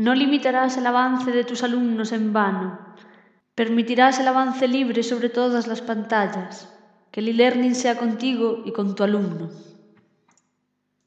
No limitarás el avance de tus alumnos en vano. Permitirás el avance libre sobre todas las pantallas. Que el e-learning sea contigo y con tu alumno.